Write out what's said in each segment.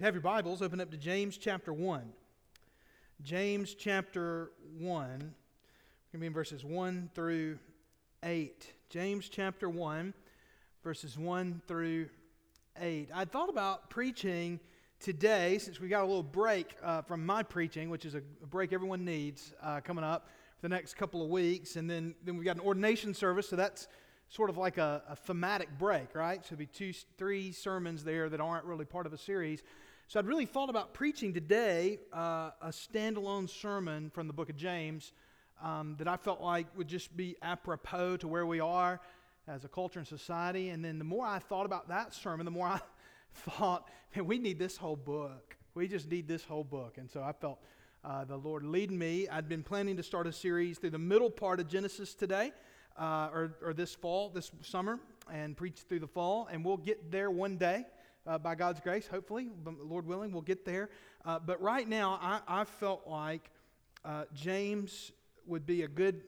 You have your Bibles, open up to James chapter 1. James chapter 1. We're going to be in verses 1 through 8. James chapter 1, verses 1 through 8. I thought about preaching today, since we got a little break uh, from my preaching, which is a break everyone needs uh, coming up for the next couple of weeks. And then, then we've got an ordination service, so that's sort of like a, a thematic break, right? So it'll be two, three sermons there that aren't really part of a series. So I'd really thought about preaching today uh, a standalone sermon from the book of James um, that I felt like would just be apropos to where we are as a culture and society. And then the more I thought about that sermon, the more I thought, man, we need this whole book. We just need this whole book. And so I felt uh, the Lord leading me. I'd been planning to start a series through the middle part of Genesis today. Uh, or, or this fall, this summer, and preach through the fall, and we'll get there one day uh, by God's grace, hopefully, Lord willing, we'll get there. Uh, but right now, I, I felt like uh, James would be a good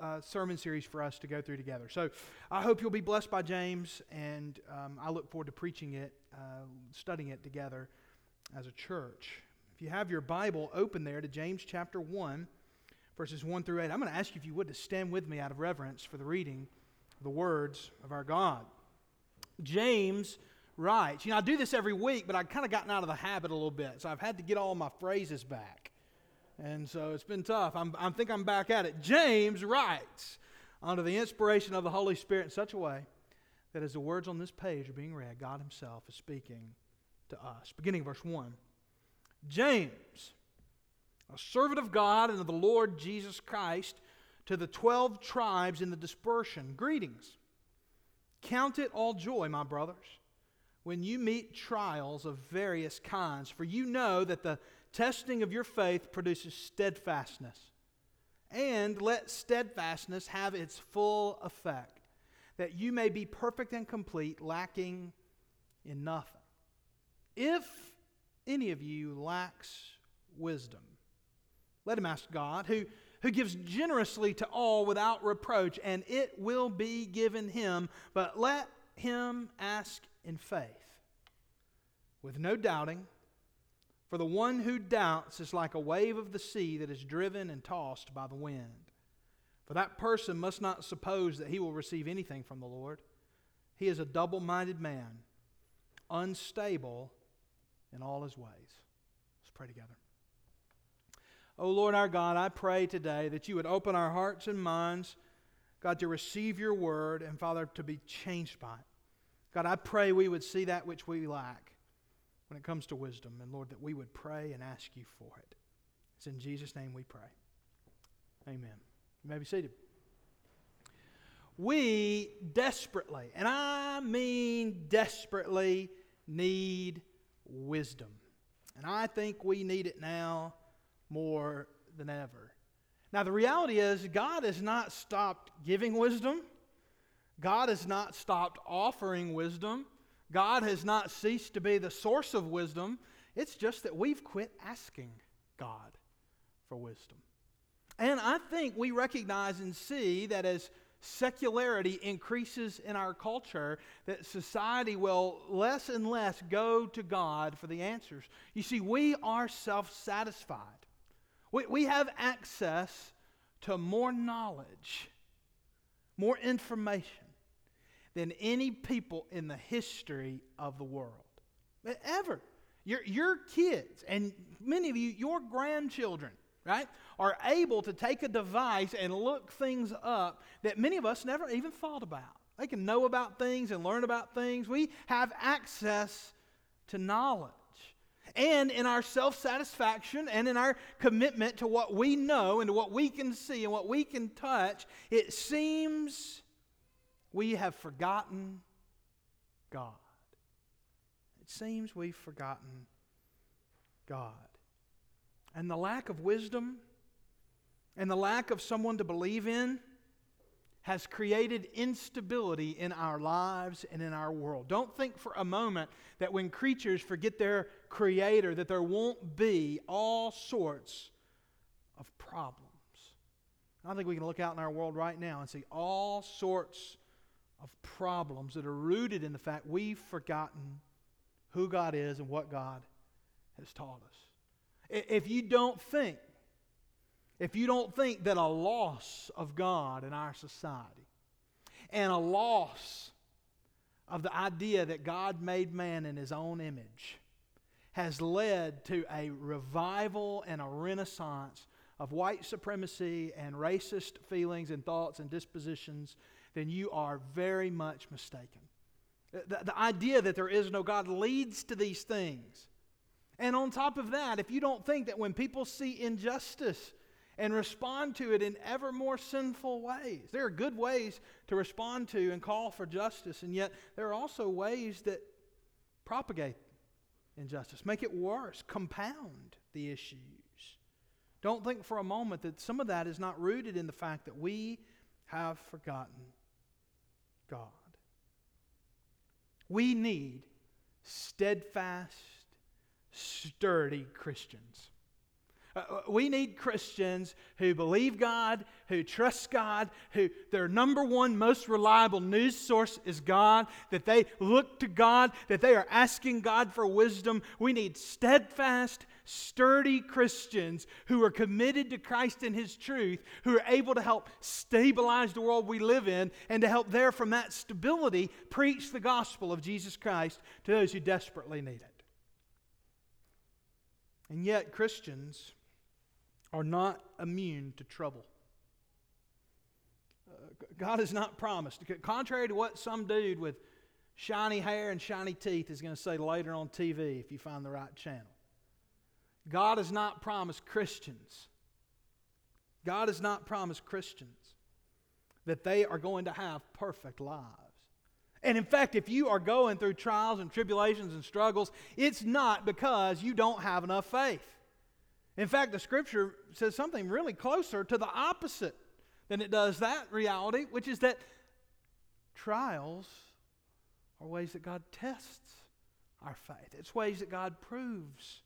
uh, sermon series for us to go through together. So I hope you'll be blessed by James, and um, I look forward to preaching it, uh, studying it together as a church. If you have your Bible open there to James chapter 1, verses 1 through 8, I'm going to ask you if you would to stand with me out of reverence for the reading the words of our God. James right. You know, I do this every week, but I've kind of gotten out of the habit a little bit. So I've had to get all my phrases back. And so it's been tough. I'm, I think I'm back at it. James writes under the inspiration of the Holy Spirit in such a way that as the words on this page are being read, God Himself is speaking to us. Beginning verse 1. James, a servant of God and of the Lord Jesus Christ, to the 12 tribes in the dispersion, greetings. Count it all joy, my brothers when you meet trials of various kinds, for you know that the testing of your faith produces steadfastness. And let steadfastness have its full effect, that you may be perfect and complete, lacking in nothing. If any of you lacks wisdom, let him ask God, who, who gives generously to all without reproach, and it will be given him. But let him ask in faith, with no doubting. For the one who doubts is like a wave of the sea that is driven and tossed by the wind. For that person must not suppose that he will receive anything from the Lord. He is a double minded man, unstable in all his ways. Let's pray together. Oh Lord our God, I pray today that you would open our hearts and minds, God, to receive your word and, Father, to be changed by it. God, I pray we would see that which we lack when it comes to wisdom, and Lord, that we would pray and ask you for it. It's in Jesus' name we pray. Amen. You may be seated. We desperately, and I mean desperately, need wisdom. And I think we need it now more than ever. Now, the reality is, God has not stopped giving wisdom. God has not stopped offering wisdom. God has not ceased to be the source of wisdom. It's just that we've quit asking God for wisdom. And I think we recognize and see that as secularity increases in our culture, that society will less and less go to God for the answers. You see, we are self satisfied, we, we have access to more knowledge, more information than any people in the history of the world. Ever. Your, your kids, and many of you, your grandchildren, right, are able to take a device and look things up that many of us never even thought about. They can know about things and learn about things. We have access to knowledge. And in our self satisfaction and in our commitment to what we know and to what we can see and what we can touch, it seems we have forgotten God. It seems we've forgotten God. And the lack of wisdom and the lack of someone to believe in has created instability in our lives and in our world. Don't think for a moment that when creatures forget their creator that there won't be all sorts of problems. I think we can look out in our world right now and see all sorts of problems that are rooted in the fact we've forgotten who God is and what God has taught us. If you don't think, if you don't think that a loss of God in our society and a loss of the idea that God made man in his own image has led to a revival and a renaissance of white supremacy and racist feelings and thoughts and dispositions, then you are very much mistaken. The, the idea that there is no God leads to these things. And on top of that, if you don't think that when people see injustice and respond to it in ever more sinful ways, there are good ways to respond to and call for justice, and yet there are also ways that propagate injustice, make it worse, compound the issues. Don't think for a moment that some of that is not rooted in the fact that we have forgotten God. We need steadfast, sturdy Christians. Uh, uh, we need Christians who believe God, who trust God, who their number one most reliable news source is God, that they look to God, that they are asking God for wisdom. We need steadfast, sturdy Christians who are committed to Christ and His truth, who are able to help stabilize the world we live in, and to help there from that stability preach the gospel of Jesus Christ to those who desperately need it. And yet, Christians are not immune to trouble. Uh, God has not promised. Contrary to what some dude with shiny hair and shiny teeth is going to say later on TV if you find the right channel. God has not promised Christians. God has not promised Christians that they are going to have perfect lives. And in fact, if you are going through trials and tribulations and struggles, it's not because you don't have enough faith. In fact, the scripture says something really closer to the opposite than it does that reality, which is that trials are ways that God tests our faith. It's ways that God proves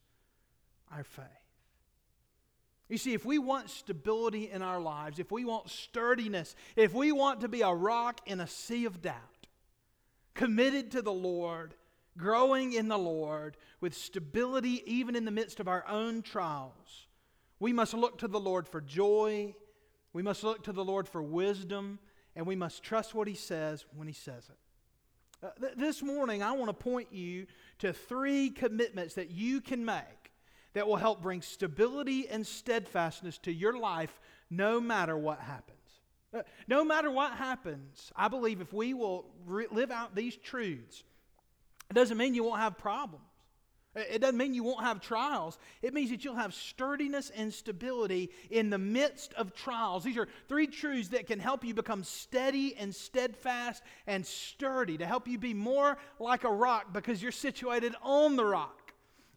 our faith. You see, if we want stability in our lives, if we want sturdiness, if we want to be a rock in a sea of doubt, committed to the Lord, growing in the Lord with stability even in the midst of our own trials. We must look to the Lord for joy. We must look to the Lord for wisdom. And we must trust what He says when He says it. Uh, th- this morning, I want to point you to three commitments that you can make that will help bring stability and steadfastness to your life no matter what happens. Uh, no matter what happens, I believe if we will re- live out these truths, it doesn't mean you won't have problems. It doesn't mean you won't have trials. It means that you'll have sturdiness and stability in the midst of trials. These are three truths that can help you become steady and steadfast and sturdy, to help you be more like a rock because you're situated on the rock.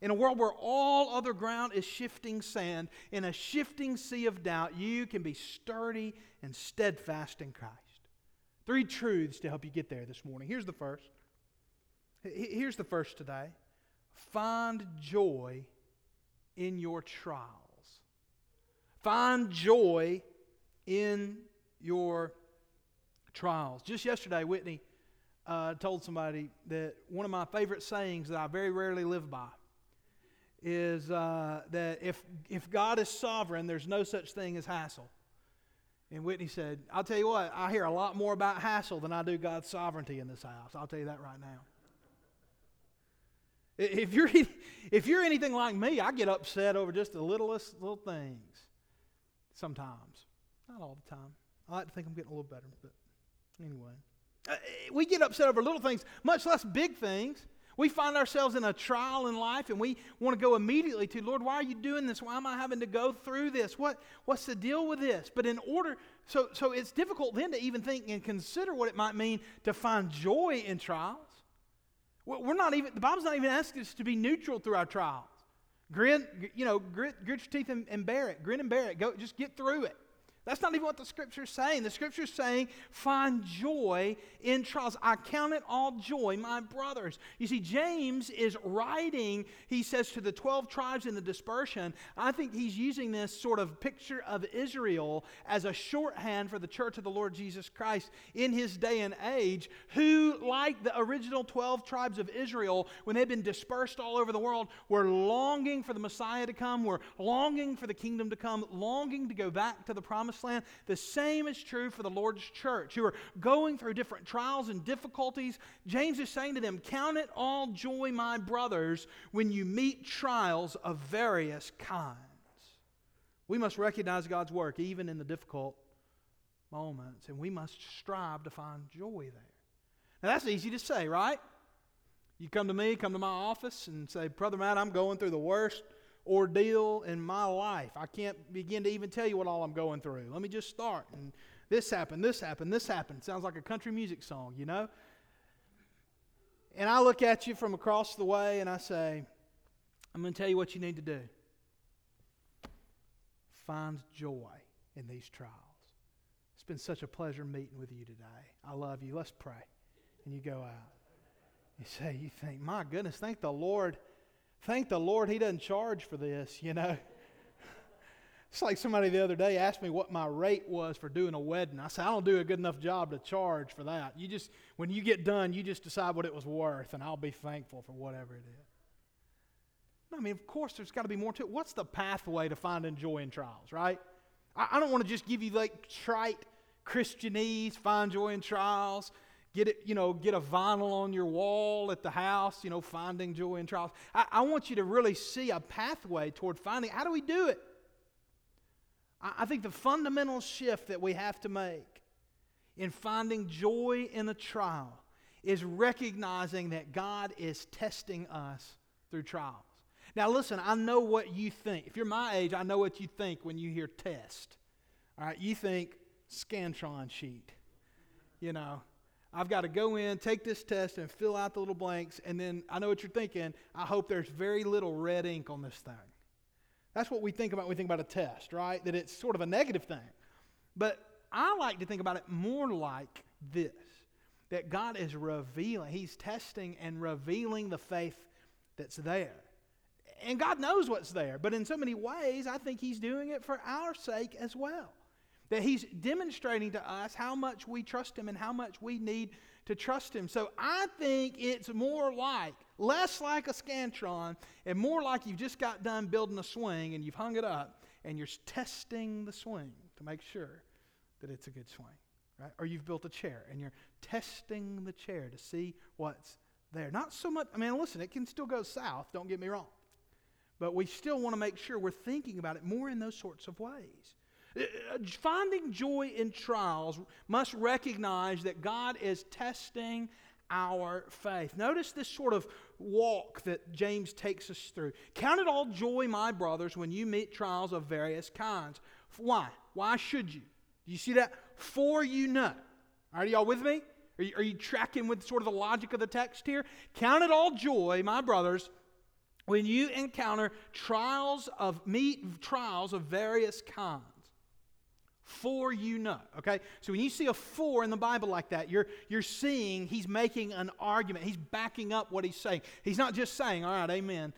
In a world where all other ground is shifting sand, in a shifting sea of doubt, you can be sturdy and steadfast in Christ. Three truths to help you get there this morning. Here's the first Here's the first today find joy in your trials. Find joy in your trials. Just yesterday, Whitney uh, told somebody that one of my favorite sayings that I very rarely live by is uh, that if, if God is sovereign, there's no such thing as hassle. And Whitney said, I'll tell you what, I hear a lot more about hassle than I do God's sovereignty in this house. I'll tell you that right now. If you're, if you're anything like me, I get upset over just the littlest little things sometimes. Not all the time. I like to think I'm getting a little better, but anyway. Uh, we get upset over little things, much less big things. We find ourselves in a trial in life and we want to go immediately to, Lord, why are you doing this? Why am I having to go through this? What, what's the deal with this? But in order, so, so it's difficult then to even think and consider what it might mean to find joy in trials. We're not even, the Bible's not even asking us to be neutral through our trials. Grin, you know, grit, grit your teeth and, and bear it. Grin and bear it. Go, just get through it. That's not even what the scripture's saying. The scripture's saying, find joy in trials. I count it all joy, my brothers. You see, James is writing, he says to the 12 tribes in the dispersion, I think he's using this sort of picture of Israel as a shorthand for the church of the Lord Jesus Christ in his day and age, who, like the original 12 tribes of Israel, when they've been dispersed all over the world, were longing for the Messiah to come, were longing for the kingdom to come, longing to go back to the promised land. The same is true for the Lord's church who are going through different trials and difficulties. James is saying to them, Count it all joy, my brothers, when you meet trials of various kinds. We must recognize God's work even in the difficult moments, and we must strive to find joy there. Now, that's easy to say, right? You come to me, come to my office, and say, Brother Matt, I'm going through the worst ordeal in my life. I can't begin to even tell you what all I'm going through. Let me just start. And this happened, this happened, this happened. Sounds like a country music song, you know? And I look at you from across the way and I say, I'm going to tell you what you need to do. Find joy in these trials. It's been such a pleasure meeting with you today. I love you. Let's pray. And you go out. You say, you think, my goodness, thank the Lord Thank the Lord he doesn't charge for this, you know. It's like somebody the other day asked me what my rate was for doing a wedding. I said, I don't do a good enough job to charge for that. You just, when you get done, you just decide what it was worth, and I'll be thankful for whatever it is. I mean, of course, there's got to be more to it. What's the pathway to finding joy in trials, right? I, I don't want to just give you like trite Christianese, find joy in trials. Get it, you know, get a vinyl on your wall at the house, you know, finding joy in trials. I, I want you to really see a pathway toward finding. How do we do it? I, I think the fundamental shift that we have to make in finding joy in a trial is recognizing that God is testing us through trials. Now, listen, I know what you think. If you're my age, I know what you think when you hear test. All right, you think Scantron sheet. You know, I've got to go in, take this test, and fill out the little blanks. And then I know what you're thinking. I hope there's very little red ink on this thing. That's what we think about when we think about a test, right? That it's sort of a negative thing. But I like to think about it more like this that God is revealing, He's testing and revealing the faith that's there. And God knows what's there, but in so many ways, I think He's doing it for our sake as well. That he's demonstrating to us how much we trust him and how much we need to trust him. So I think it's more like, less like a Scantron, and more like you've just got done building a swing and you've hung it up and you're testing the swing to make sure that it's a good swing. Right? Or you've built a chair and you're testing the chair to see what's there. Not so much, I mean, listen, it can still go south, don't get me wrong. But we still want to make sure we're thinking about it more in those sorts of ways. Finding joy in trials must recognize that God is testing our faith. Notice this sort of walk that James takes us through. Count it all joy, my brothers, when you meet trials of various kinds. Why? Why should you? Do you see that? For you know. Are y'all with me? Are you, are you tracking with sort of the logic of the text here? Count it all joy, my brothers, when you encounter trials of meet trials of various kinds for you know. Okay? So when you see a for in the Bible like that, you're, you're seeing he's making an argument. He's backing up what he's saying. He's not just saying, all right, amen,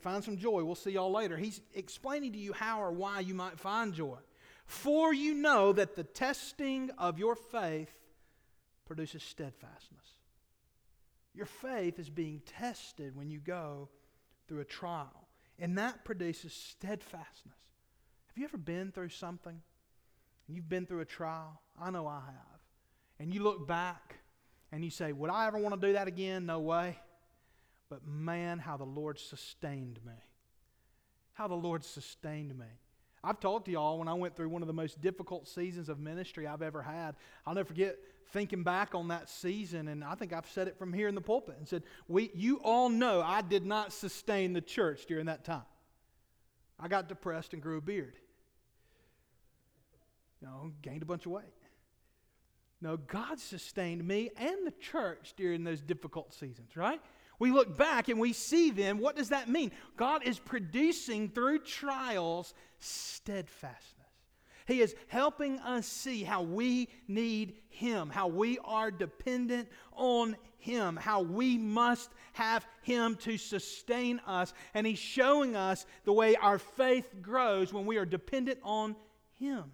find some joy. We'll see y'all later. He's explaining to you how or why you might find joy. For you know that the testing of your faith produces steadfastness. Your faith is being tested when you go through a trial, and that produces steadfastness. Have you ever been through something and you've been through a trial, I know I have, and you look back and you say, Would I ever want to do that again? No way. But man, how the Lord sustained me. How the Lord sustained me. I've talked to y'all when I went through one of the most difficult seasons of ministry I've ever had. I'll never forget thinking back on that season, and I think I've said it from here in the pulpit and said, we, You all know I did not sustain the church during that time. I got depressed and grew a beard you know, gained a bunch of weight. No, God sustained me and the church during those difficult seasons, right? We look back and we see then, what does that mean? God is producing through trials steadfastness. He is helping us see how we need Him, how we are dependent on Him, how we must have Him to sustain us. And He's showing us the way our faith grows when we are dependent on Him.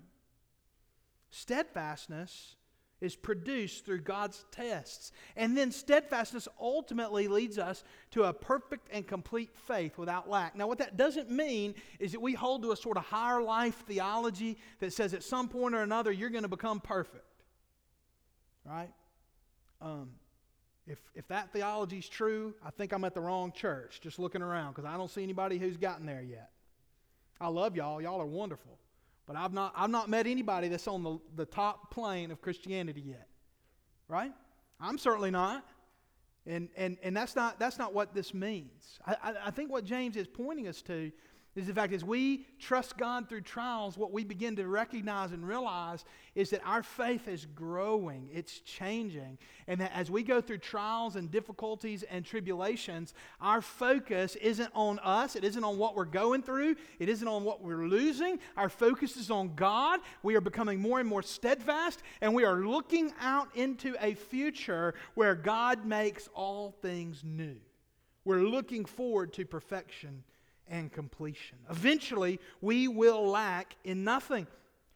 Steadfastness is produced through God's tests. And then steadfastness ultimately leads us to a perfect and complete faith without lack. Now, what that doesn't mean is that we hold to a sort of higher life theology that says at some point or another you're going to become perfect. Right? Um, if, if that theology is true, I think I'm at the wrong church just looking around because I don't see anybody who's gotten there yet. I love y'all. Y'all are wonderful. But I've not, I've not met anybody that's on the, the top plane of Christianity yet. Right? I'm certainly not. And, and, and that's, not, that's not what this means. I, I, I think what James is pointing us to is the fact as we trust God through trials, what we begin to recognize and realize is that our faith is growing, it's changing. And that as we go through trials and difficulties and tribulations, our focus isn't on us, it isn't on what we're going through, it isn't on what we're losing. Our focus is on God. We are becoming more and more steadfast, and we are looking out into a future where God makes all things new. We're looking forward to perfection and completion. Eventually, we will lack in nothing.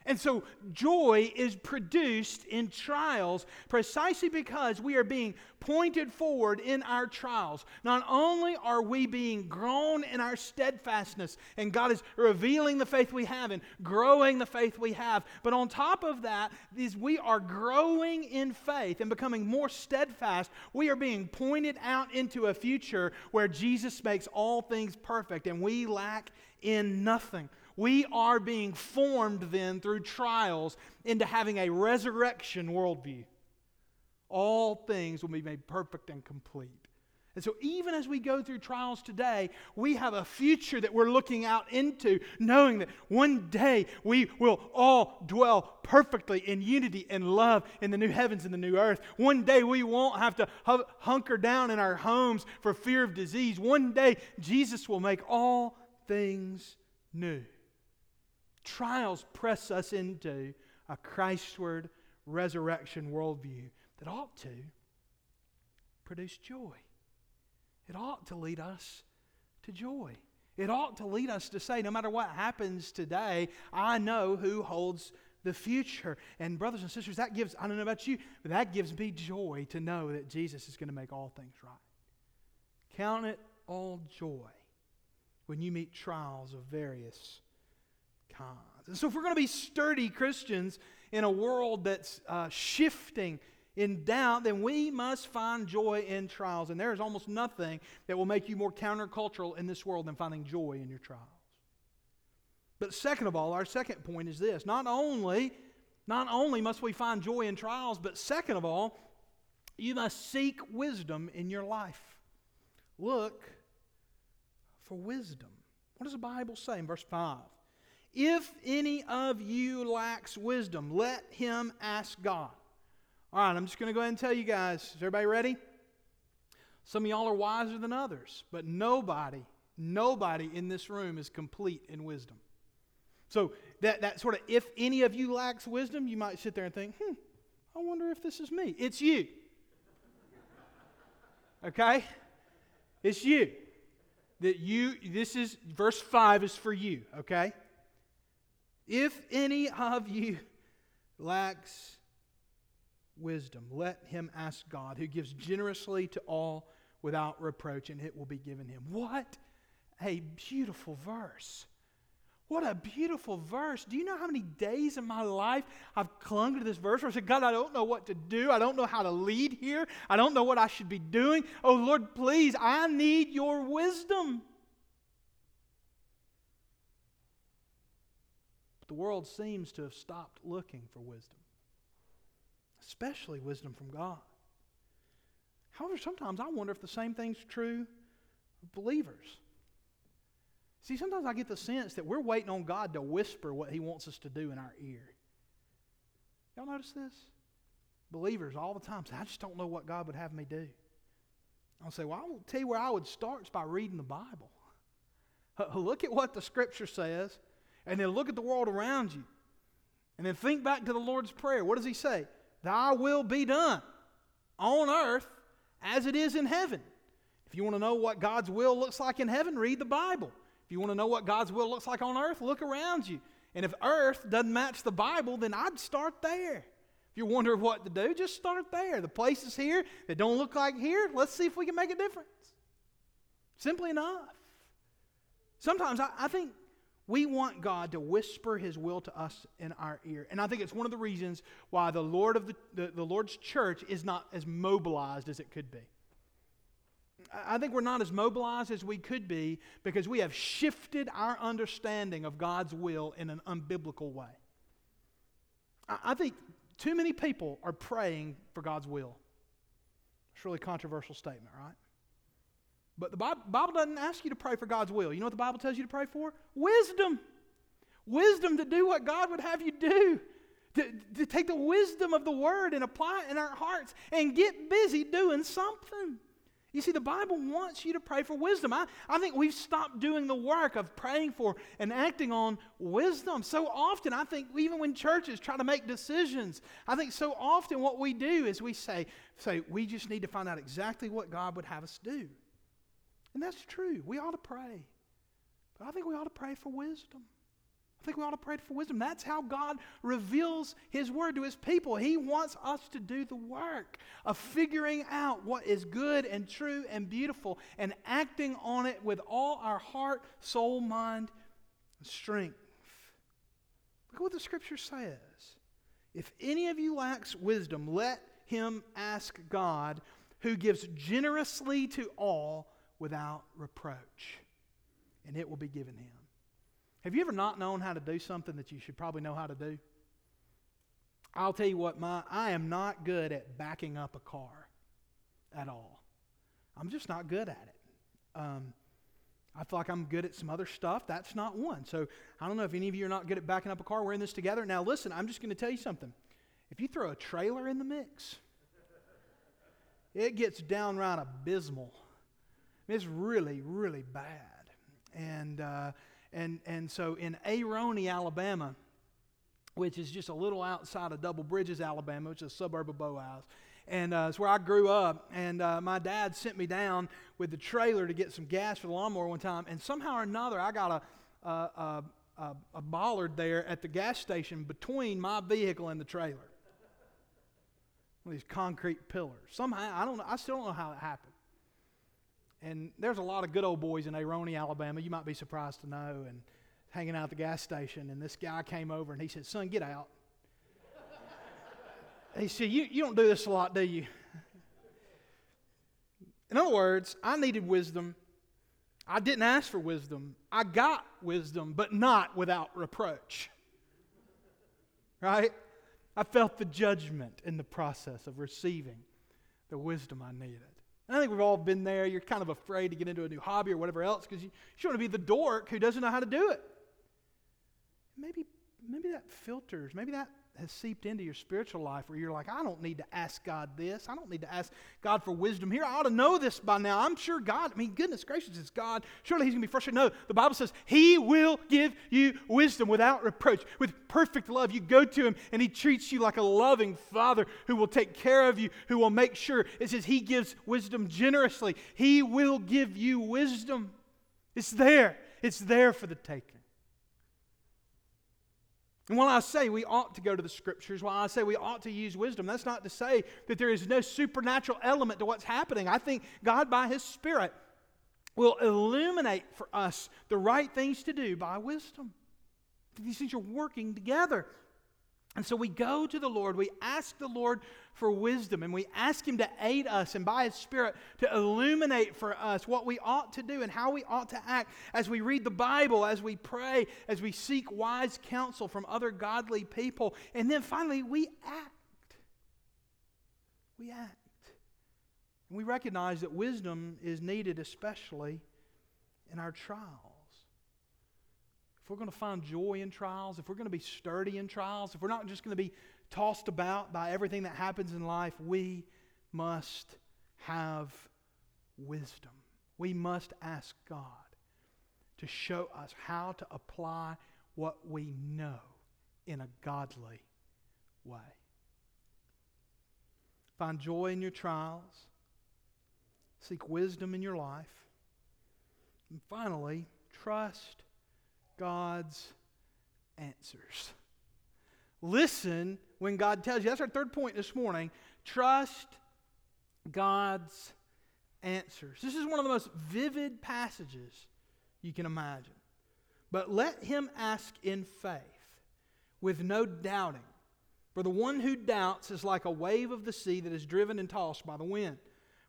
And so joy is produced in trials precisely because we are being pointed forward in our trials. Not only are we being grown in our steadfastness, and God is revealing the faith we have and growing the faith we have, but on top of that is we are growing in faith and becoming more steadfast. We are being pointed out into a future where Jesus makes all things perfect and we lack in nothing. We are being formed then through trials into having a resurrection worldview. All things will be made perfect and complete. And so, even as we go through trials today, we have a future that we're looking out into, knowing that one day we will all dwell perfectly in unity and love in the new heavens and the new earth. One day we won't have to hunker down in our homes for fear of disease. One day Jesus will make all things new. Trials press us into a Christward resurrection worldview that ought to produce joy. It ought to lead us to joy. It ought to lead us to say, no matter what happens today, I know who holds the future. And, brothers and sisters, that gives, I don't know about you, but that gives me joy to know that Jesus is going to make all things right. Count it all joy when you meet trials of various cons. And so, if we're going to be sturdy Christians in a world that's uh, shifting in doubt, then we must find joy in trials. And there is almost nothing that will make you more countercultural in this world than finding joy in your trials. But second of all, our second point is this not only, not only must we find joy in trials, but second of all, you must seek wisdom in your life. Look for wisdom. What does the Bible say in verse 5? If any of you lacks wisdom, let him ask God. All right, I'm just going to go ahead and tell you guys. Is everybody ready? Some of y'all are wiser than others, but nobody, nobody in this room is complete in wisdom. So that, that sort of, if any of you lacks wisdom, you might sit there and think, hmm, I wonder if this is me. It's you. Okay? It's you. That you, this is, verse 5 is for you, okay? If any of you lacks wisdom, let him ask God, who gives generously to all without reproach, and it will be given him. What a beautiful verse. What a beautiful verse. Do you know how many days in my life I've clung to this verse where I said, God, I don't know what to do. I don't know how to lead here. I don't know what I should be doing. Oh, Lord, please, I need your wisdom. The world seems to have stopped looking for wisdom, especially wisdom from God. However, sometimes I wonder if the same thing's true of believers. See, sometimes I get the sense that we're waiting on God to whisper what He wants us to do in our ear. Y'all notice this? Believers all the time say, I just don't know what God would have me do. I'll say, Well, I will tell you where I would start is by reading the Bible. Look at what the Scripture says and then look at the world around you. And then think back to the Lord's Prayer. What does he say? Thy will be done on earth as it is in heaven. If you want to know what God's will looks like in heaven, read the Bible. If you want to know what God's will looks like on earth, look around you. And if earth doesn't match the Bible, then I'd start there. If you're wondering what to do, just start there. The places here that don't look like here, let's see if we can make a difference. Simply enough. Sometimes I, I think we want God to whisper His will to us in our ear. And I think it's one of the reasons why the Lord of the, the, the Lord's church is not as mobilized as it could be. I think we're not as mobilized as we could be because we have shifted our understanding of God's will in an unbiblical way. I think too many people are praying for God's will. It's a really controversial statement, right? But the Bible doesn't ask you to pray for God's will. You know what the Bible tells you to pray for? Wisdom. Wisdom to do what God would have you do. To, to take the wisdom of the word and apply it in our hearts and get busy doing something. You see, the Bible wants you to pray for wisdom. I, I think we've stopped doing the work of praying for and acting on wisdom. So often, I think even when churches try to make decisions, I think so often what we do is we say, say we just need to find out exactly what God would have us do. And that's true. We ought to pray. But I think we ought to pray for wisdom. I think we ought to pray for wisdom. That's how God reveals His word to His people. He wants us to do the work of figuring out what is good and true and beautiful and acting on it with all our heart, soul, mind, and strength. Look at what the scripture says. If any of you lacks wisdom, let him ask God, who gives generously to all without reproach, and it will be given him. Have you ever not known how to do something that you should probably know how to do? I'll tell you what, my I am not good at backing up a car at all. I'm just not good at it. Um, I feel like I'm good at some other stuff. That's not one. So I don't know if any of you are not good at backing up a car. We're in this together. Now, listen, I'm just going to tell you something. If you throw a trailer in the mix, it gets downright abysmal. It's really, really bad. And uh, and, and so in Aroney, Alabama, which is just a little outside of Double Bridges, Alabama, which is a suburb of Boaz. And uh, it's where I grew up. And uh, my dad sent me down with the trailer to get some gas for the lawnmower one time. And somehow or another, I got a, a, a, a bollard there at the gas station between my vehicle and the trailer. One of these concrete pillars. Somehow, I don't know, I still don't know how it happened. And there's a lot of good old boys in Aroney, Alabama. You might be surprised to know. And hanging out at the gas station, and this guy came over and he said, Son, get out. he said, you, you don't do this a lot, do you? In other words, I needed wisdom. I didn't ask for wisdom. I got wisdom, but not without reproach. Right? I felt the judgment in the process of receiving the wisdom I needed. I think we've all been there. You're kind of afraid to get into a new hobby or whatever else because you, you want to be the dork who doesn't know how to do it. Maybe, maybe that filters, maybe that has seeped into your spiritual life where you're like, I don't need to ask God this. I don't need to ask God for wisdom here. I ought to know this by now. I'm sure God, I mean, goodness gracious, it's God. Surely He's going to be frustrated. No, the Bible says He will give you wisdom without reproach. With perfect love, you go to Him and He treats you like a loving Father who will take care of you, who will make sure. It says He gives wisdom generously. He will give you wisdom. It's there, it's there for the taking. And while I say we ought to go to the scriptures, while I say we ought to use wisdom, that's not to say that there is no supernatural element to what's happening. I think God, by His Spirit, will illuminate for us the right things to do by wisdom. These things are working together. And so we go to the Lord, we ask the Lord for wisdom, and we ask Him to aid us and by His Spirit to illuminate for us what we ought to do and how we ought to act as we read the Bible, as we pray, as we seek wise counsel from other godly people. And then finally, we act. We act. And we recognize that wisdom is needed, especially in our trials if we're going to find joy in trials, if we're going to be sturdy in trials, if we're not just going to be tossed about by everything that happens in life, we must have wisdom. We must ask God to show us how to apply what we know in a godly way. Find joy in your trials. Seek wisdom in your life. And finally, trust God's answers. Listen when God tells you. That's our third point this morning. Trust God's answers. This is one of the most vivid passages you can imagine. But let him ask in faith with no doubting. For the one who doubts is like a wave of the sea that is driven and tossed by the wind.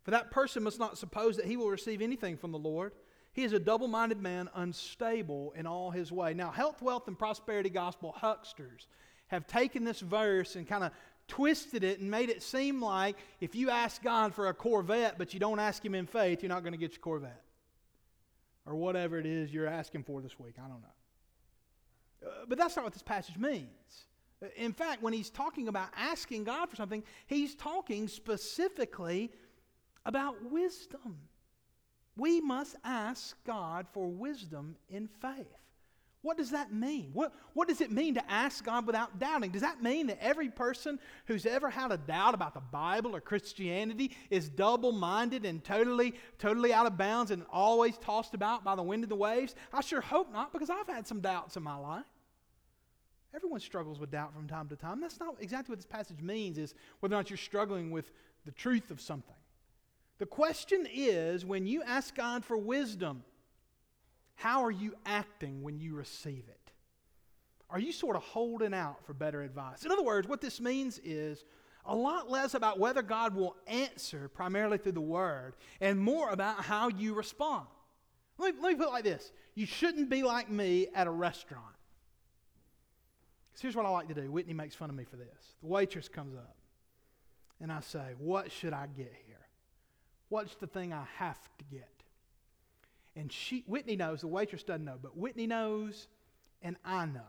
For that person must not suppose that he will receive anything from the Lord. He is a double minded man, unstable in all his way. Now, health, wealth, and prosperity gospel hucksters have taken this verse and kind of twisted it and made it seem like if you ask God for a Corvette, but you don't ask Him in faith, you're not going to get your Corvette. Or whatever it is you're asking for this week. I don't know. Uh, but that's not what this passage means. Uh, in fact, when he's talking about asking God for something, he's talking specifically about wisdom. We must ask God for wisdom in faith. What does that mean? What, what does it mean to ask God without doubting? Does that mean that every person who's ever had a doubt about the Bible or Christianity is double minded and totally, totally out of bounds and always tossed about by the wind and the waves? I sure hope not, because I've had some doubts in my life. Everyone struggles with doubt from time to time. That's not exactly what this passage means, is whether or not you're struggling with the truth of something. The question is when you ask God for wisdom, how are you acting when you receive it? Are you sort of holding out for better advice? In other words, what this means is a lot less about whether God will answer primarily through the Word and more about how you respond. Let me, let me put it like this You shouldn't be like me at a restaurant. Because here's what I like to do Whitney makes fun of me for this. The waitress comes up, and I say, What should I get here? What's the thing I have to get? And she, Whitney knows, the waitress doesn't know, but Whitney knows, and I know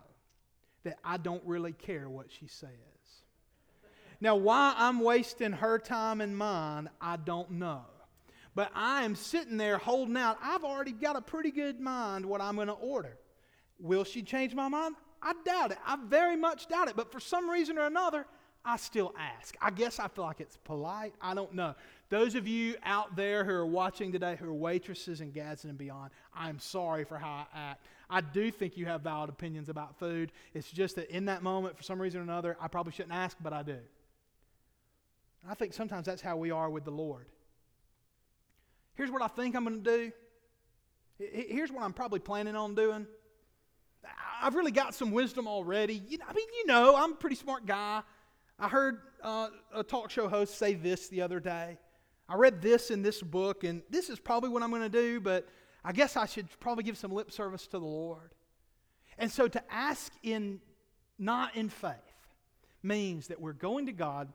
that I don't really care what she says. Now, why I'm wasting her time and mine, I don't know. But I am sitting there holding out. I've already got a pretty good mind what I'm going to order. Will she change my mind? I doubt it. I very much doubt it. But for some reason or another, I still ask. I guess I feel like it's polite. I don't know. Those of you out there who are watching today who are waitresses in Gadsden and beyond, I'm sorry for how I act. I do think you have valid opinions about food. It's just that in that moment, for some reason or another, I probably shouldn't ask, but I do. I think sometimes that's how we are with the Lord. Here's what I think I'm going to do. Here's what I'm probably planning on doing. I've really got some wisdom already. You know, I mean, you know, I'm a pretty smart guy. I heard uh, a talk show host say this the other day. I read this in this book, and this is probably what I'm going to do, but I guess I should probably give some lip service to the Lord. And so to ask in not in faith means that we're going to God.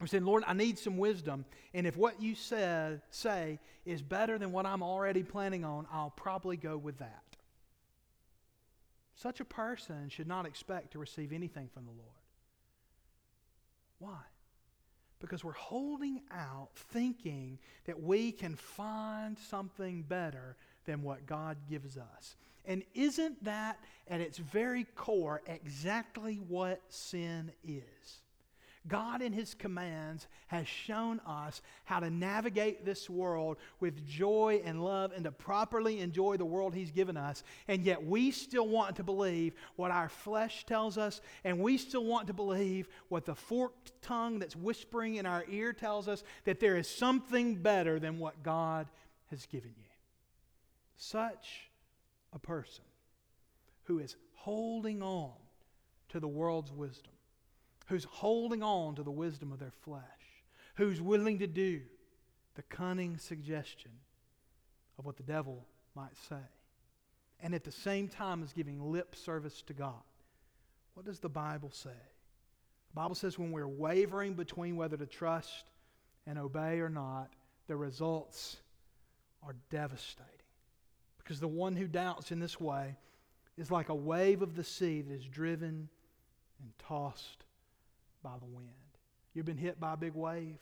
We're saying, Lord, I need some wisdom. And if what you said say is better than what I'm already planning on, I'll probably go with that. Such a person should not expect to receive anything from the Lord. Why? Because we're holding out thinking that we can find something better than what God gives us. And isn't that at its very core exactly what sin is? God, in His commands, has shown us how to navigate this world with joy and love and to properly enjoy the world He's given us. And yet, we still want to believe what our flesh tells us, and we still want to believe what the forked tongue that's whispering in our ear tells us that there is something better than what God has given you. Such a person who is holding on to the world's wisdom who's holding on to the wisdom of their flesh, who's willing to do the cunning suggestion of what the devil might say, and at the same time is giving lip service to God. What does the Bible say? The Bible says when we're wavering between whether to trust and obey or not, the results are devastating. Because the one who doubts in this way is like a wave of the sea that is driven and tossed by the wind. You've been hit by a big wave.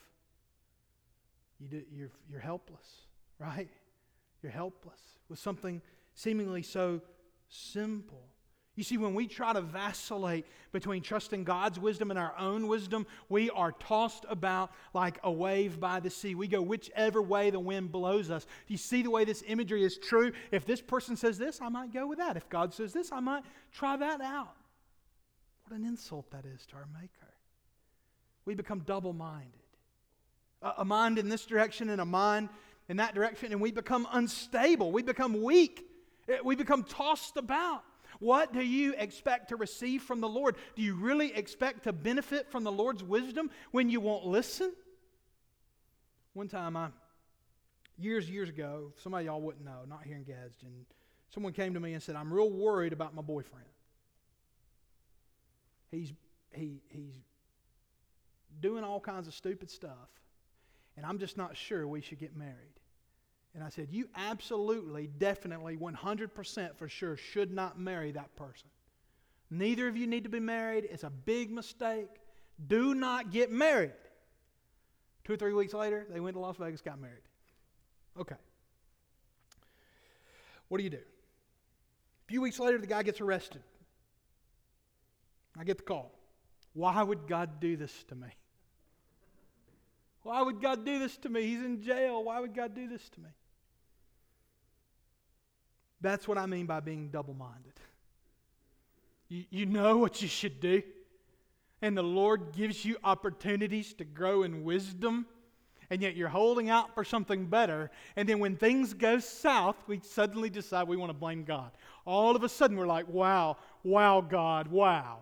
You do, you're, you're helpless, right? You're helpless with something seemingly so simple. You see, when we try to vacillate between trusting God's wisdom and our own wisdom, we are tossed about like a wave by the sea. We go whichever way the wind blows us. Do you see the way this imagery is true? If this person says this, I might go with that. If God says this, I might try that out. What an insult that is to our Maker. We become double minded a mind in this direction and a mind in that direction, and we become unstable. We become weak. Eh, we become tossed about. What do you expect to receive from the Lord? Do you really expect to benefit from the Lord's wisdom when you won't listen? One time, I, years, years ago, somebody y'all wouldn't know, not here in Gadsden, someone came to me and said, I'm real worried about my boyfriend. He's, he, he's doing all kinds of stupid stuff, and I'm just not sure we should get married. And I said, You absolutely, definitely, 100% for sure should not marry that person. Neither of you need to be married. It's a big mistake. Do not get married. Two or three weeks later, they went to Las Vegas, got married. Okay. What do you do? A few weeks later, the guy gets arrested. I get the call. Why would God do this to me? Why would God do this to me? He's in jail. Why would God do this to me? That's what I mean by being double minded. You, you know what you should do, and the Lord gives you opportunities to grow in wisdom, and yet you're holding out for something better. And then when things go south, we suddenly decide we want to blame God. All of a sudden, we're like, wow, wow, God, wow.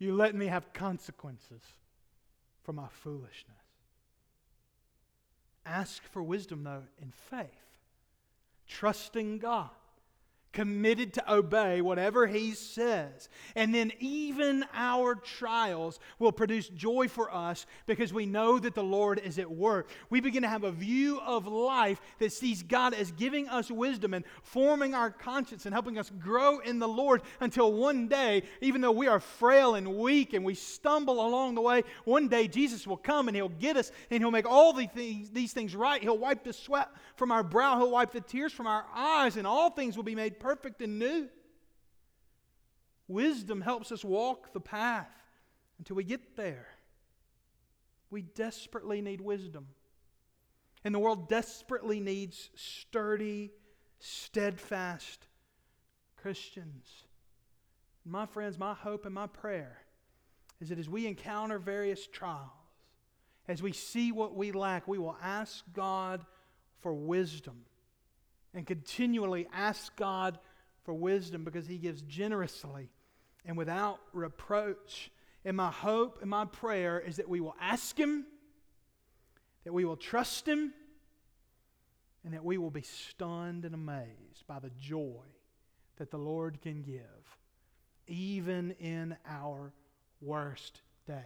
You let me have consequences for my foolishness. Ask for wisdom, though, in faith trusting God committed to obey whatever He says. And then even our trials will produce joy for us because we know that the Lord is at work. We begin to have a view of life that sees God as giving us wisdom and forming our conscience and helping us grow in the Lord until one day, even though we are frail and weak and we stumble along the way, one day Jesus will come and He'll get us and He'll make all these things right. He'll wipe the sweat from our brow, He'll wipe the tears from our eyes, and all things will be made perfect and new. Wisdom helps us walk the path until we get there. We desperately need wisdom. And the world desperately needs sturdy, steadfast Christians. My friends, my hope and my prayer is that as we encounter various trials, as we see what we lack, we will ask God for wisdom and continually ask God for wisdom because He gives generously and without reproach. And my hope and my prayer is that we will ask Him, that we will trust Him, and that we will be stunned and amazed by the joy that the Lord can give, even in our worst days.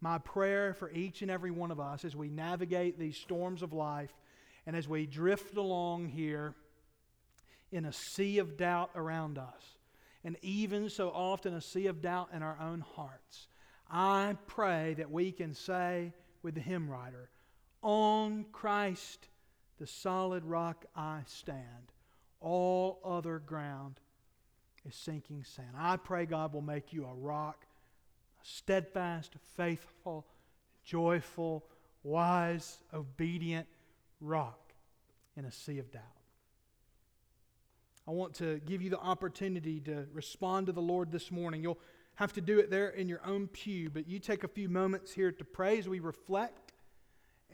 My prayer for each and every one of us as we navigate these storms of life and as we drift along here in a sea of doubt around us, and even so often a sea of doubt in our own hearts, I pray that we can say with the hymn writer, On Christ, the solid rock, I stand. All other ground is sinking sand. I pray God will make you a rock, a steadfast, faithful, joyful, wise, obedient, rock in a sea of doubt. I want to give you the opportunity to respond to the Lord this morning. You'll have to do it there in your own pew, but you take a few moments here to pray as we reflect.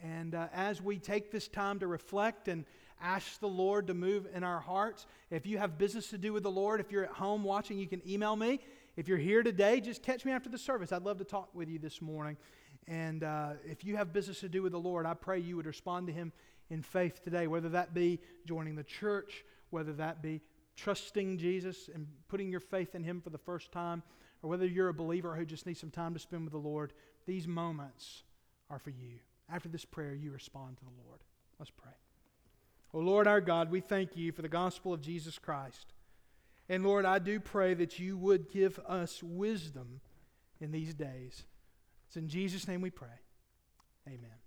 And uh, as we take this time to reflect and ask the Lord to move in our hearts, if you have business to do with the Lord, if you're at home watching, you can email me. If you're here today, just catch me after the service. I'd love to talk with you this morning. And uh, if you have business to do with the Lord, I pray you would respond to Him in faith today, whether that be joining the church, whether that be trusting Jesus and putting your faith in Him for the first time, or whether you're a believer who just needs some time to spend with the Lord, these moments are for you. After this prayer, you respond to the Lord. Let's pray. Oh Lord our God, we thank you for the gospel of Jesus Christ. And Lord, I do pray that you would give us wisdom in these days. It's in Jesus' name we pray. Amen.